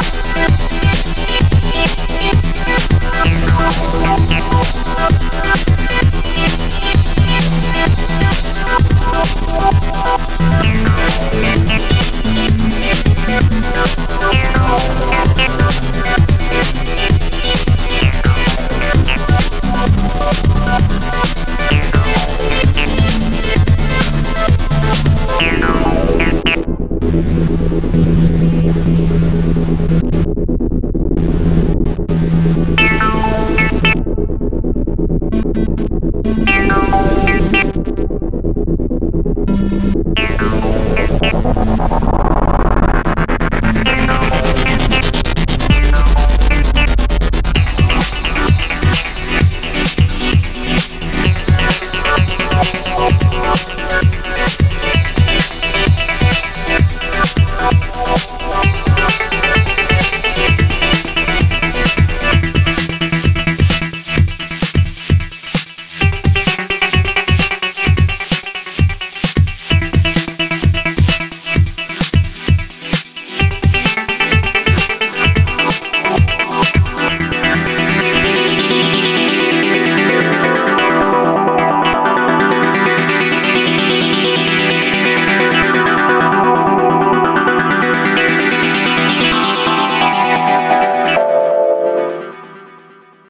Bye.